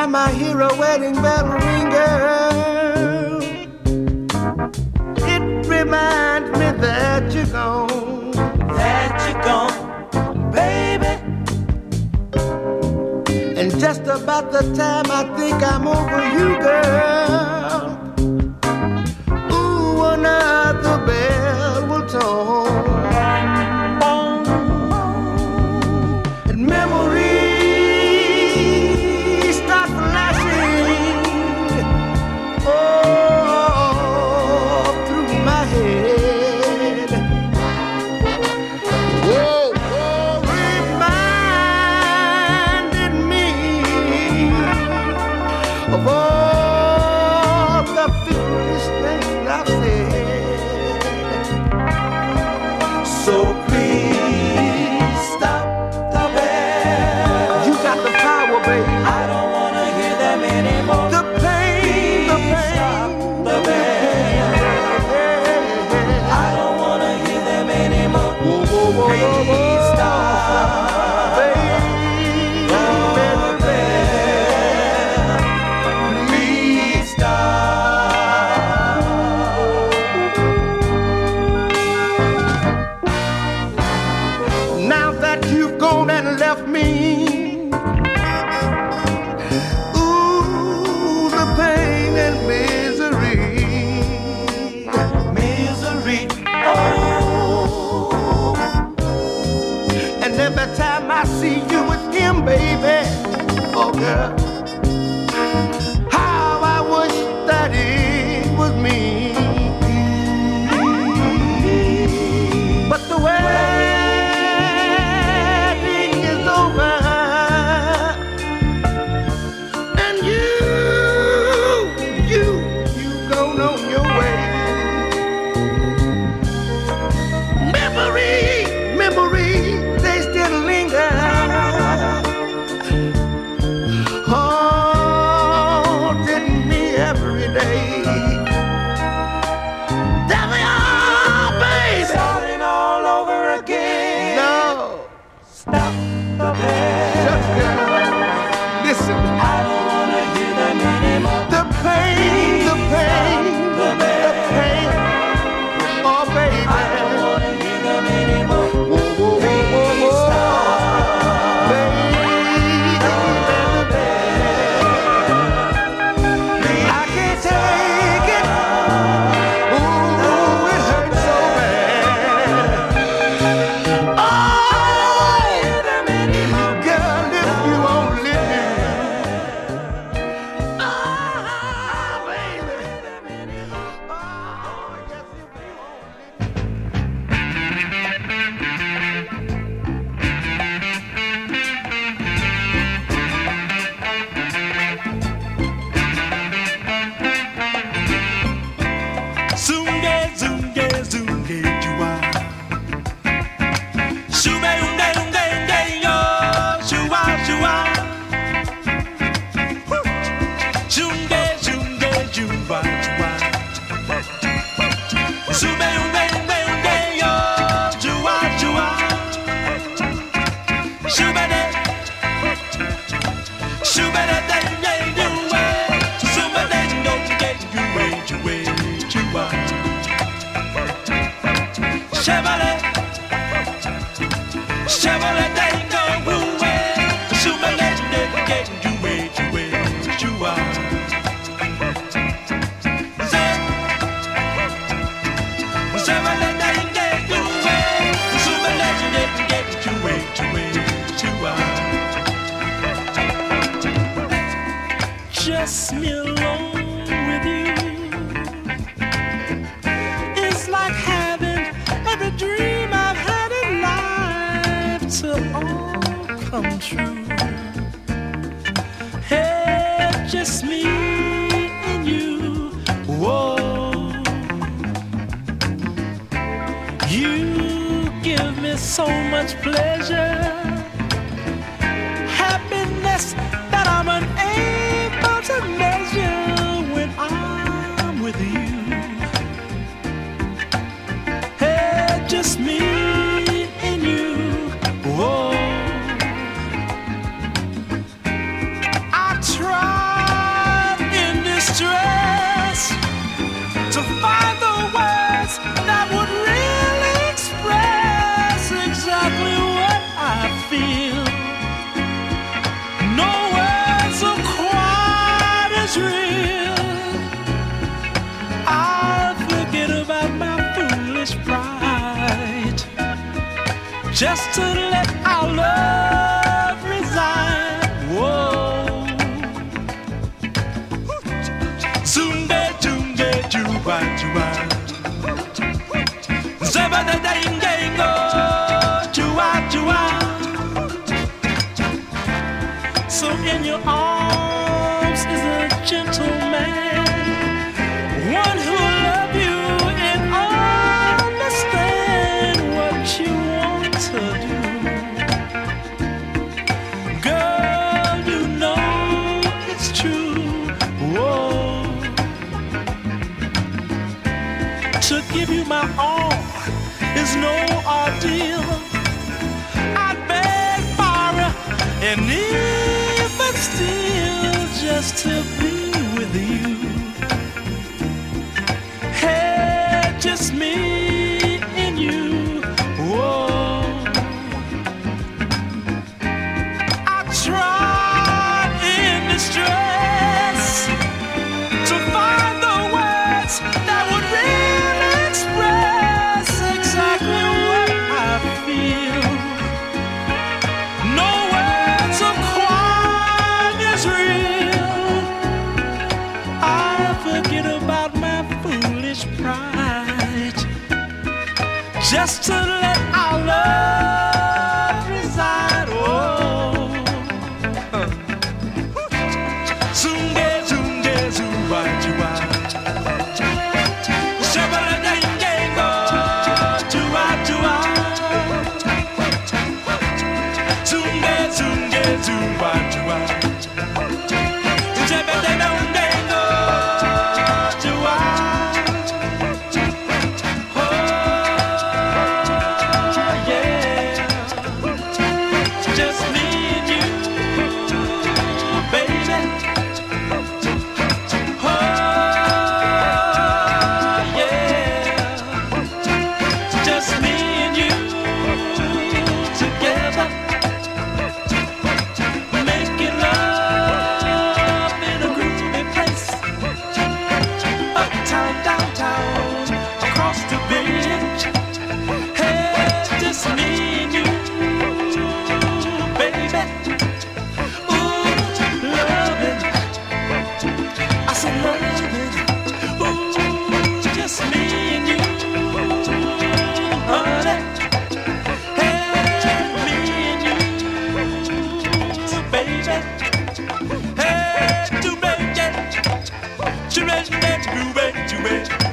by my hero wedding bell ringer. It reminds me that you're gone, that you're gone, baby. And just about the time I think I'm over you, girl. Ooh, another bell. smell and even steal just to be Too bad, too bad.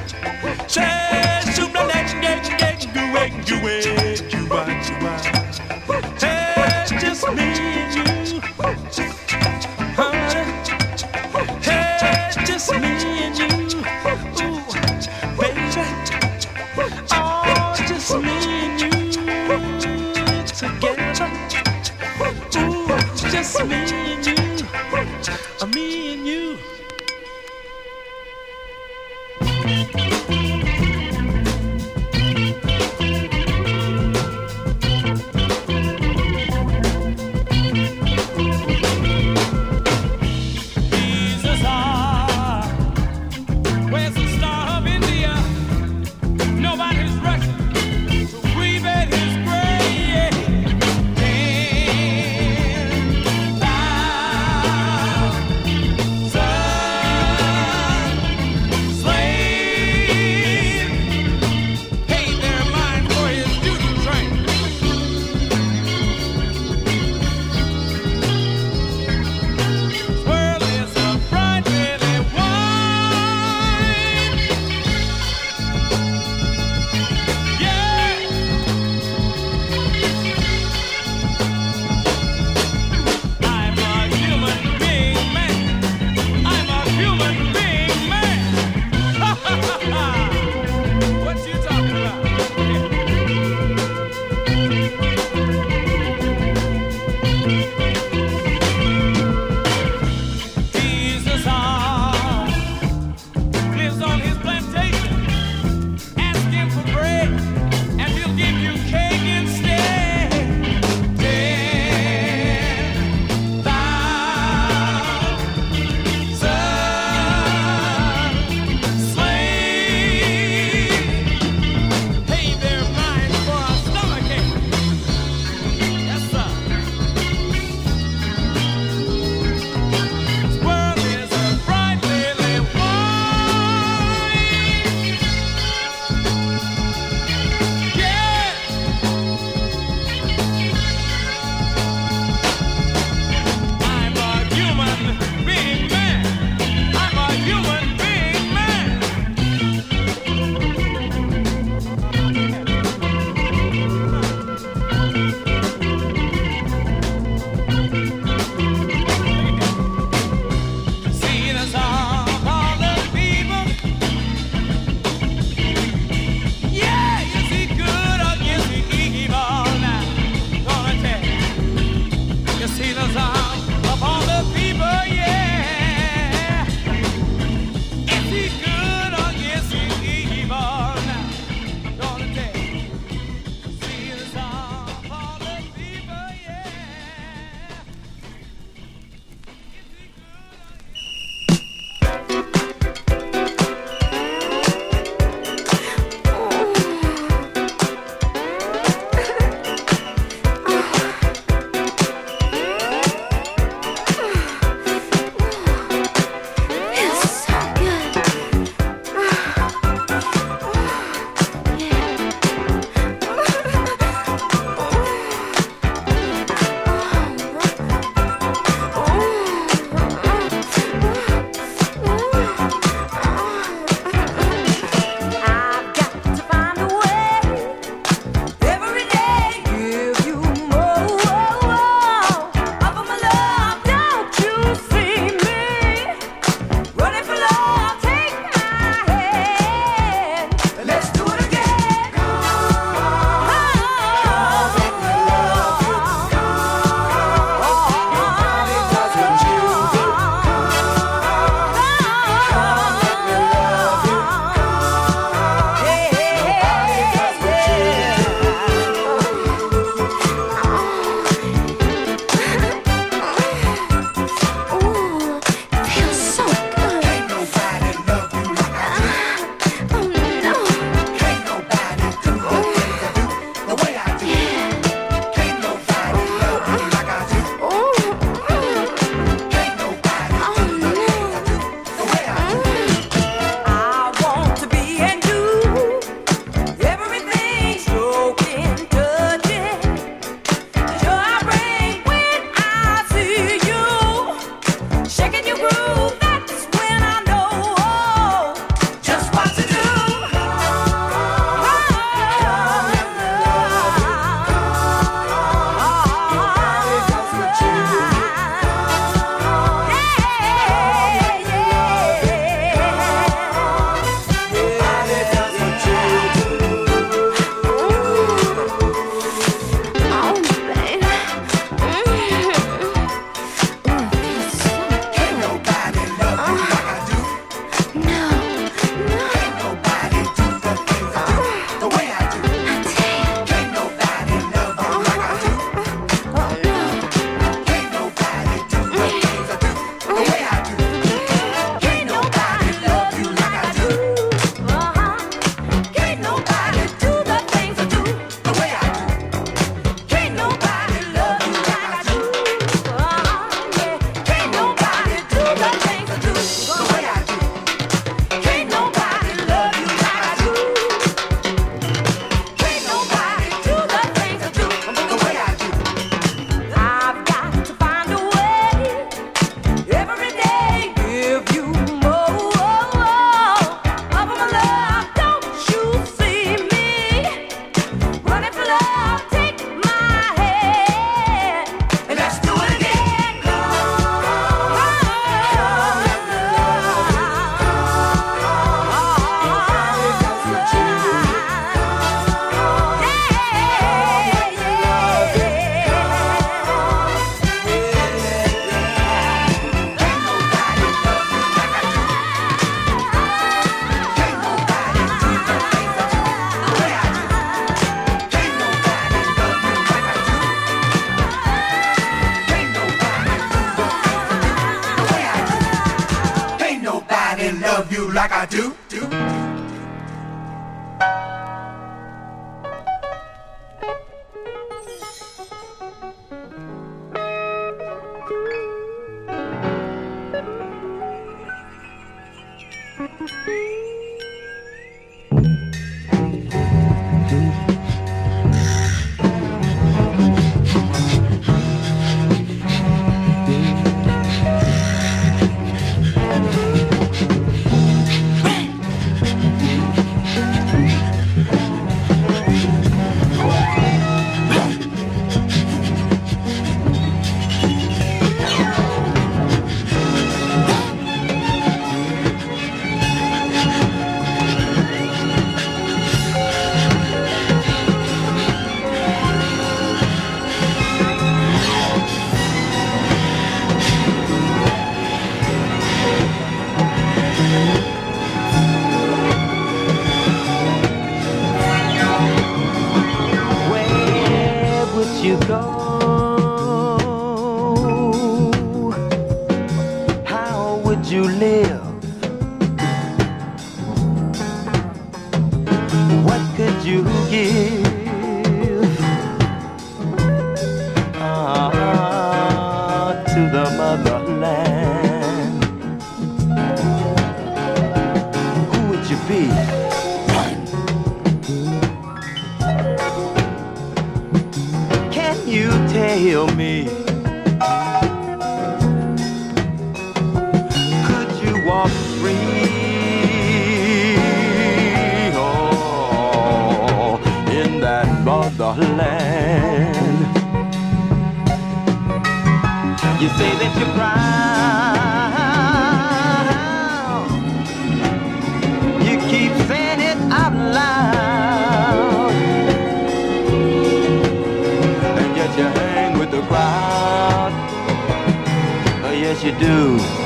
do.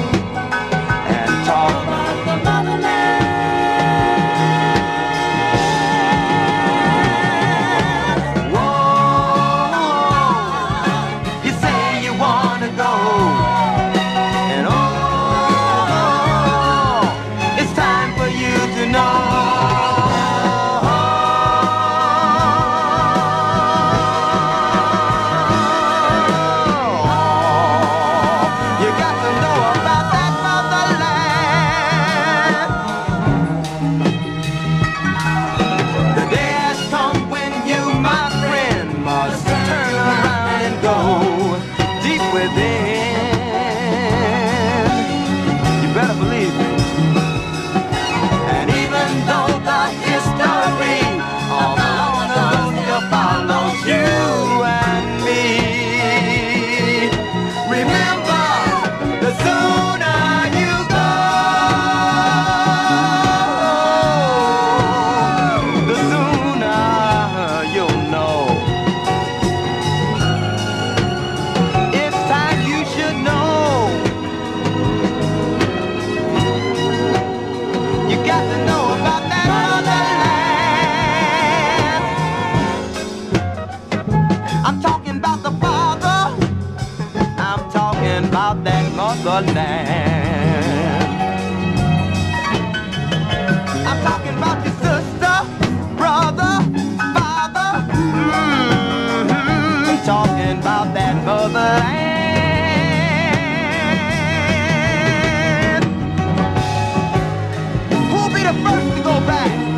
about that motherland. I'm talking about your sister, brother, father. Mm -hmm. Talking about that motherland. Who'll be the first to go back?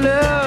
Love.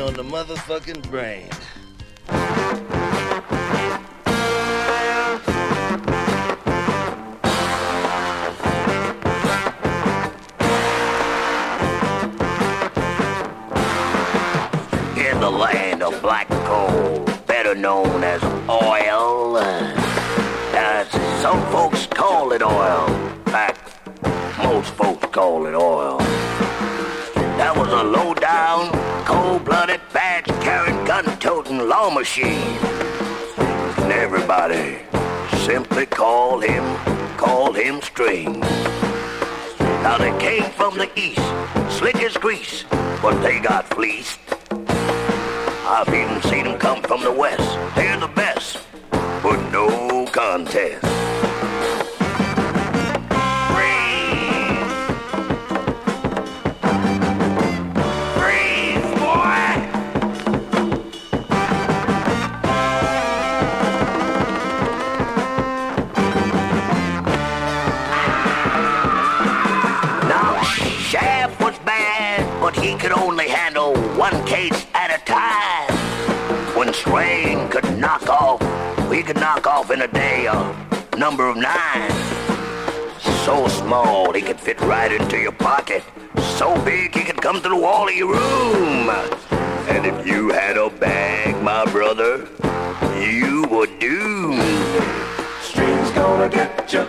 On the motherfucking brain. In the land of black coal, better known as oil. as some folks call it oil. Fact, most folks call it oil. That was a low-down, cold-blooded, badge-carrying, gun-toting law machine. And everybody simply called him, called him String. Now they came from the east, slick as grease, but they got fleeced. I've even seen them come from the west. They're the best, but no contest. Could only handle one case at a time. When Strain could knock off, he could knock off in a day a number of nine. So small he could fit right into your pocket. So big he could come through the wall of your room. And if you had a bag, my brother, you were doomed. Strain's gonna get you.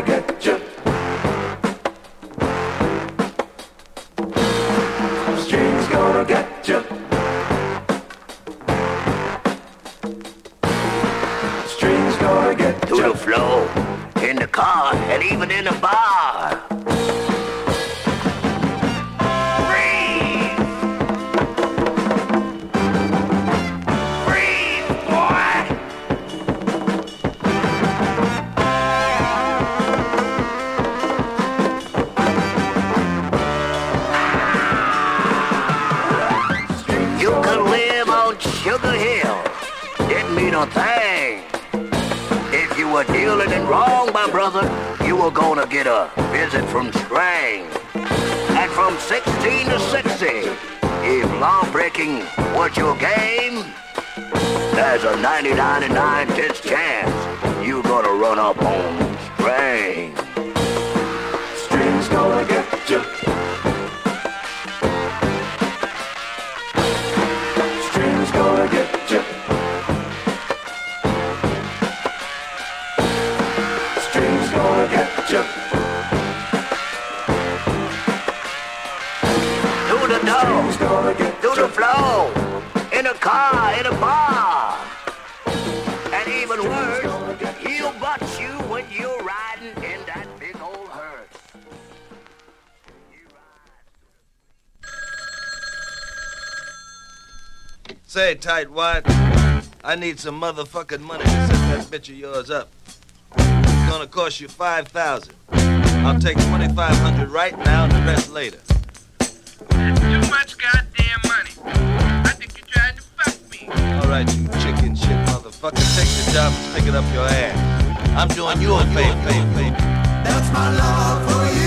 gotta get you. String's gonna get you. String's gonna get you. To the flow, in the car, and even in the bar. thing. If you were dealing it wrong, my brother, you were gonna get a visit from Strang. And from 16 to 60, if law breaking was your game, there's a 99.9 chance you're gonna run up on Strang. Say, tight white, I need some motherfucking money to set that bitch of yours up. It's gonna cost you five thousand. I'll take twenty-five hundred right now and the rest later. That's too much goddamn money. Fuck me. All right, you chicken shit motherfucker, take the job and stick it up your ass. I'm doing you a favor. That's my love for you.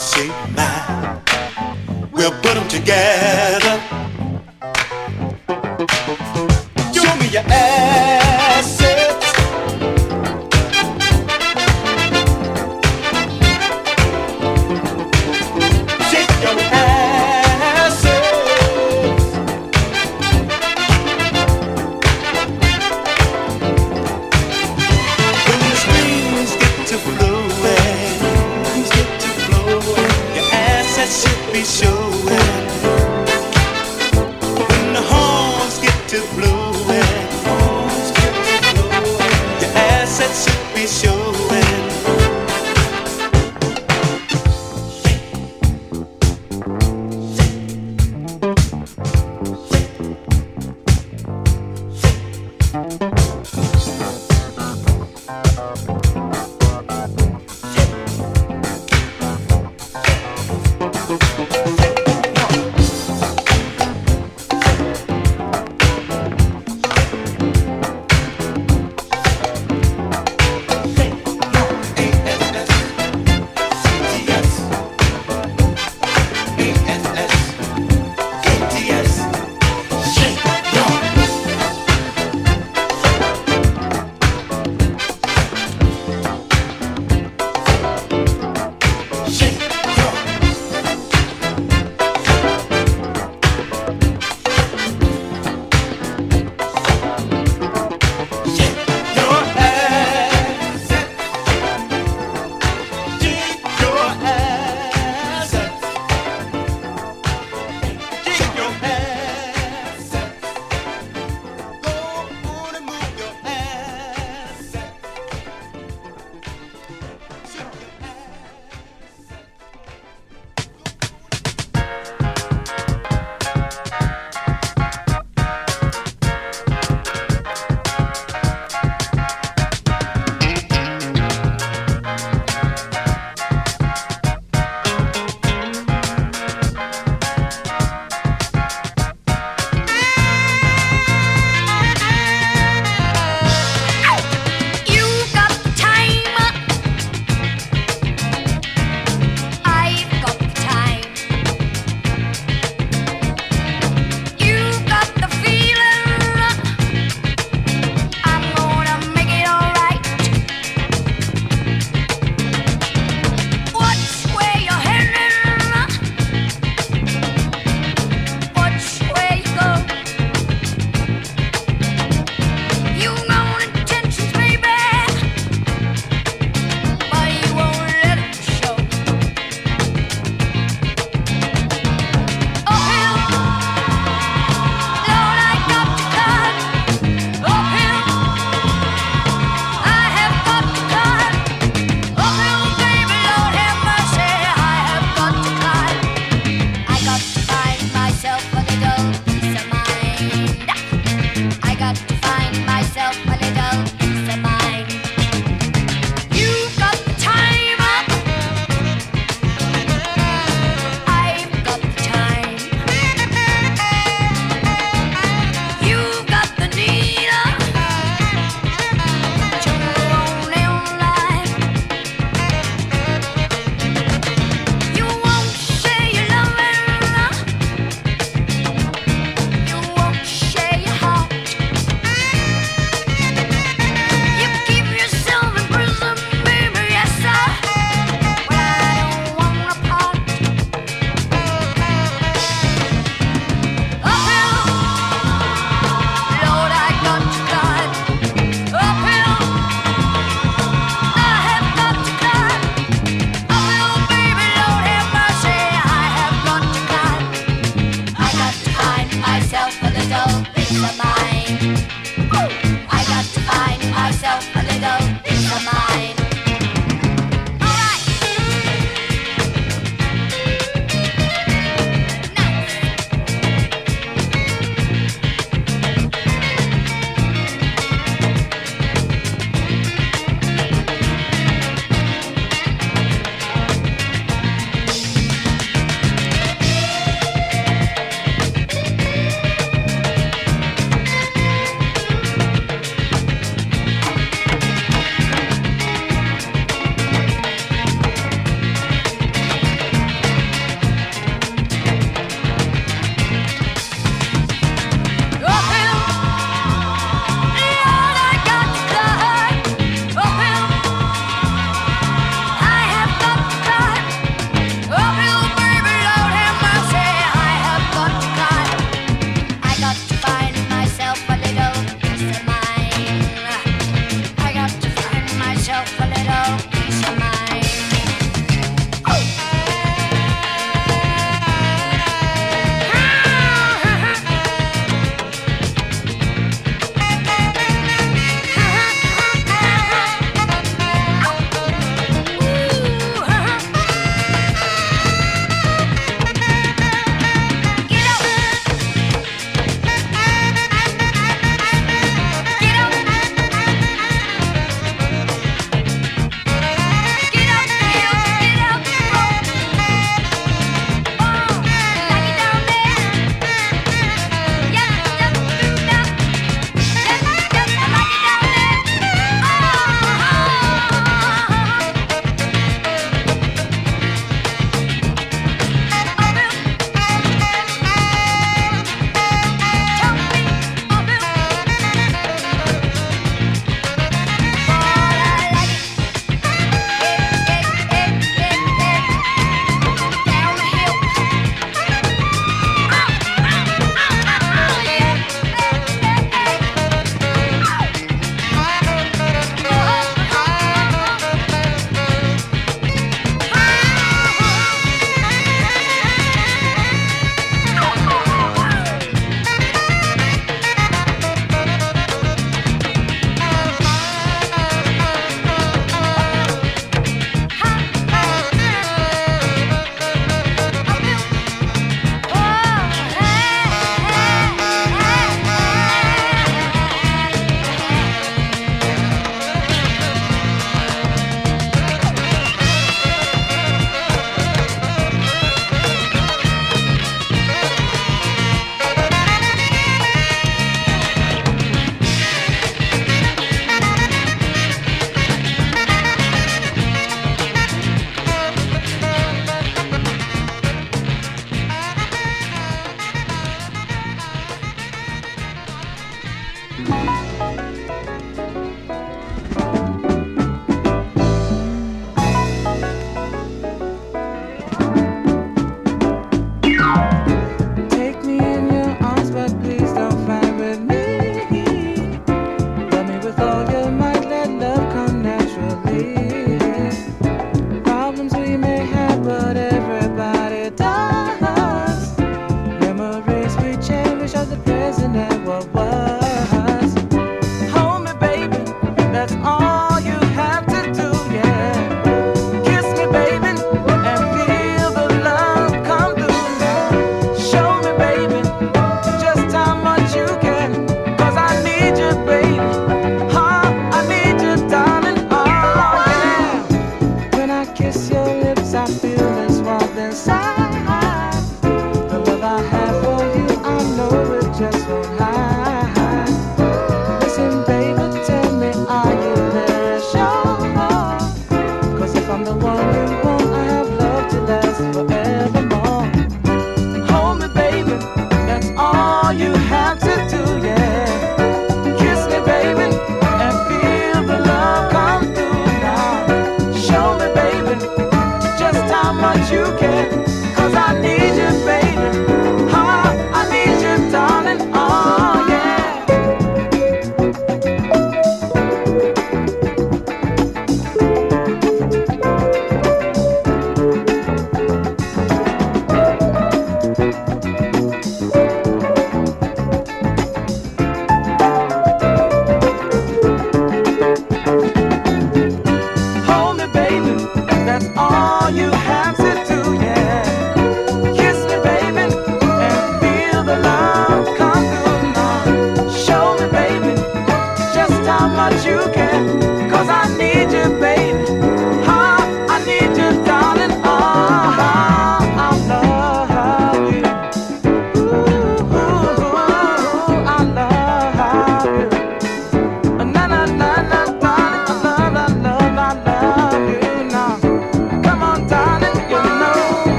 I'll mine. We'll put them together.